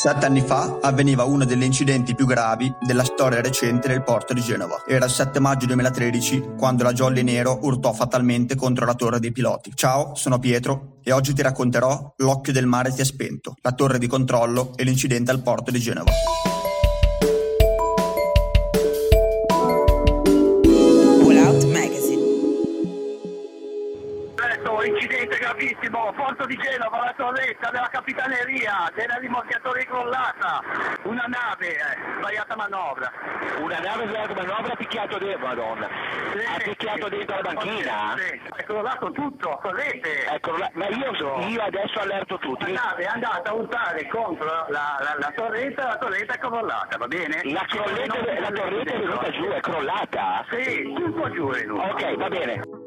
Sette anni fa avveniva uno degli incidenti più gravi della storia recente del porto di Genova. Era il 7 maggio 2013 quando la Jolly Nero urtò fatalmente contro la torre dei piloti. Ciao, sono Pietro e oggi ti racconterò L'occhio del mare ti è spento, la torre di controllo e l'incidente al porto di Genova. Porto di Genova, la torretta della capitaneria, della rimorchiatore crollata, una nave, eh, sbagliata manovra. Una nave sbagliata manovra ha picchiato dentro, madonna. Sì, ha picchiato sì, dentro la banchina? Sì, è crollato tutto, correte. È crollato, ma io, io, adesso allerto tutti. La nave è andata a urtare contro la, la, la torretta, la torretta è crollata, va bene? La, crolletta, la torretta è venuta giù, è crollata? Sì, tutto giù è venuto. Ok, va bene.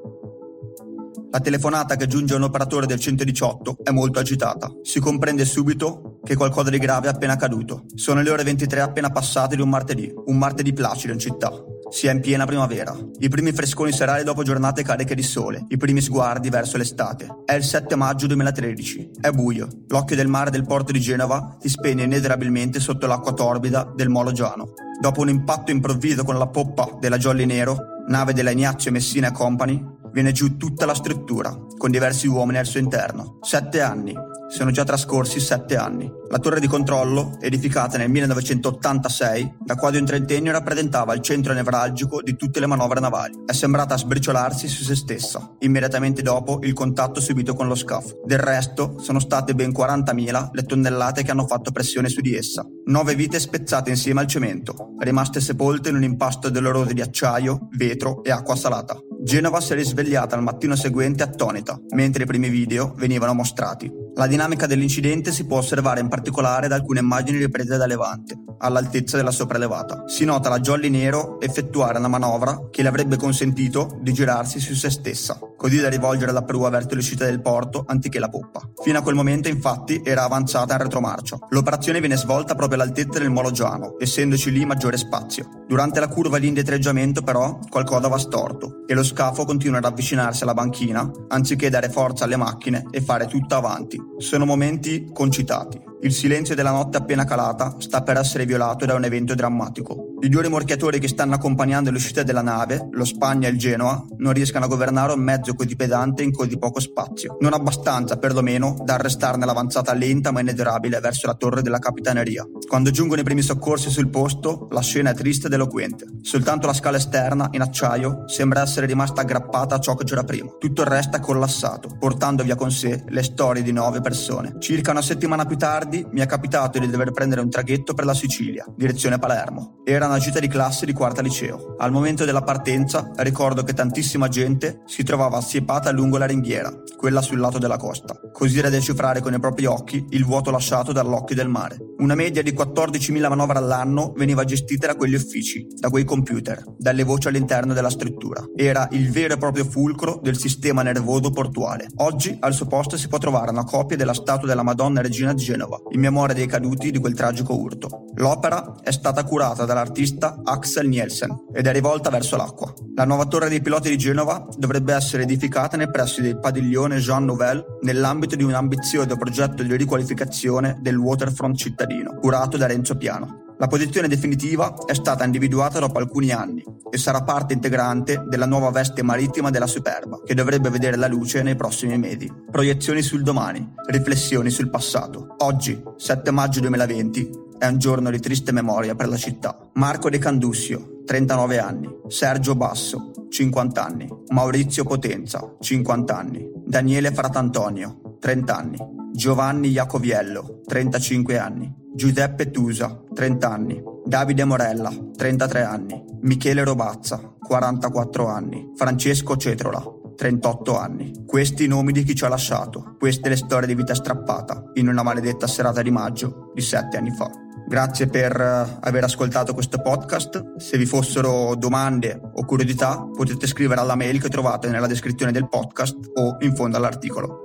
La telefonata che giunge a un operatore del 118 è molto agitata. Si comprende subito che qualcosa di grave è appena accaduto. Sono le ore 23 appena passate di un martedì, un martedì placido in città. Si è in piena primavera. I primi fresconi serali dopo giornate cariche di sole, i primi sguardi verso l'estate. È il 7 maggio 2013. È buio. L'occhio del mare del porto di Genova si spegne inederabilmente sotto l'acqua torbida del Molo Giano. Dopo un impatto improvviso con la poppa della Jolly Nero, nave della Ignazio Messina Company, viene giù tutta la struttura, con diversi uomini al suo interno. Sette anni. Sono già trascorsi sette anni. La torre di controllo, edificata nel 1986, da quasi un trentennio rappresentava il centro nevralgico di tutte le manovre navali. È sembrata sbriciolarsi su se stessa, immediatamente dopo il contatto subito con lo scafo. Del resto, sono state ben 40.000 le tonnellate che hanno fatto pressione su di essa. Nove vite spezzate insieme al cemento, rimaste sepolte in un impasto doloroso di acciaio, vetro e acqua salata. Genova si è risvegliata al mattino seguente attonita, mentre i primi video venivano mostrati. La dinamica dell'incidente si può osservare in particolare da alcune immagini riprese da Levante, all'altezza della sopraelevata. Si nota la Jolly Nero effettuare una manovra che le avrebbe consentito di girarsi su se stessa, così da rivolgere la prua verso l'uscita del porto anziché la poppa. Fino a quel momento, infatti, era avanzata in retromarcia. L'operazione viene svolta proprio all'altezza del Molo Giano, essendoci lì maggiore spazio. Durante la curva di indietreggiamento, però, qualcosa va storto e lo scafo continua ad avvicinarsi alla banchina anziché dare forza alle macchine e fare tutta avanti. Sono momenti concitati. Il silenzio della notte appena calata sta per essere violato da un evento drammatico. I due rimorchiatori che stanno accompagnando l'uscita della nave, lo Spagna e il Genoa, non riescono a governare un mezzo così pesante in così poco spazio. Non abbastanza, perlomeno, da arrestarne l'avanzata lenta ma inesorabile verso la torre della capitaneria. Quando giungono i primi soccorsi sul posto, la scena è triste ed eloquente. Soltanto la scala esterna, in acciaio, sembra essere rimasta aggrappata a ciò che c'era prima. Tutto il resto è collassato, portando via con sé le storie di nove persone. Circa una settimana più tardi, tardi mi è capitato di dover prendere un traghetto per la Sicilia, direzione Palermo. Era una gita di classe di quarta liceo. Al momento della partenza ricordo che tantissima gente si trovava assiepata lungo la ringhiera, quella sul lato della costa, così da decifrare con i propri occhi il vuoto lasciato dall'occhio del mare. Una media di 14.000 manovre all'anno veniva gestita da quegli uffici, da quei computer, dalle voci all'interno della struttura. Era il vero e proprio fulcro del sistema nervoso portuale. Oggi al suo posto si può trovare una copia della statua della Madonna Regina di Genova, in memoria dei caduti di quel tragico urto. L'opera è stata curata dall'artista Axel Nielsen ed è rivolta verso l'acqua. La nuova torre dei piloti di Genova dovrebbe essere edificata nei pressi del padiglione Jean Nouvel nell'ambito di un ambizioso progetto di riqualificazione del waterfront cittadino, curato da Renzo Piano. La posizione definitiva è stata individuata dopo alcuni anni e sarà parte integrante della nuova veste marittima della Superba, che dovrebbe vedere la luce nei prossimi mesi. Proiezioni sul domani, riflessioni sul passato. Oggi, 7 maggio 2020, è un giorno di triste memoria per la città. Marco De Candussio, 39 anni. Sergio Basso, 50 anni. Maurizio Potenza, 50 anni. Daniele Fratantonio, 30 anni. Giovanni Iacoviello, 35 anni. Giuseppe Tusa, 30 anni. Davide Morella, 33 anni. Michele Robazza, 44 anni. Francesco Cetrola, 38 anni. Questi i nomi di chi ci ha lasciato, queste le storie di vita strappata in una maledetta serata di maggio di 7 anni fa. Grazie per eh, aver ascoltato questo podcast. Se vi fossero domande o curiosità potete scrivere alla mail che trovate nella descrizione del podcast o in fondo all'articolo.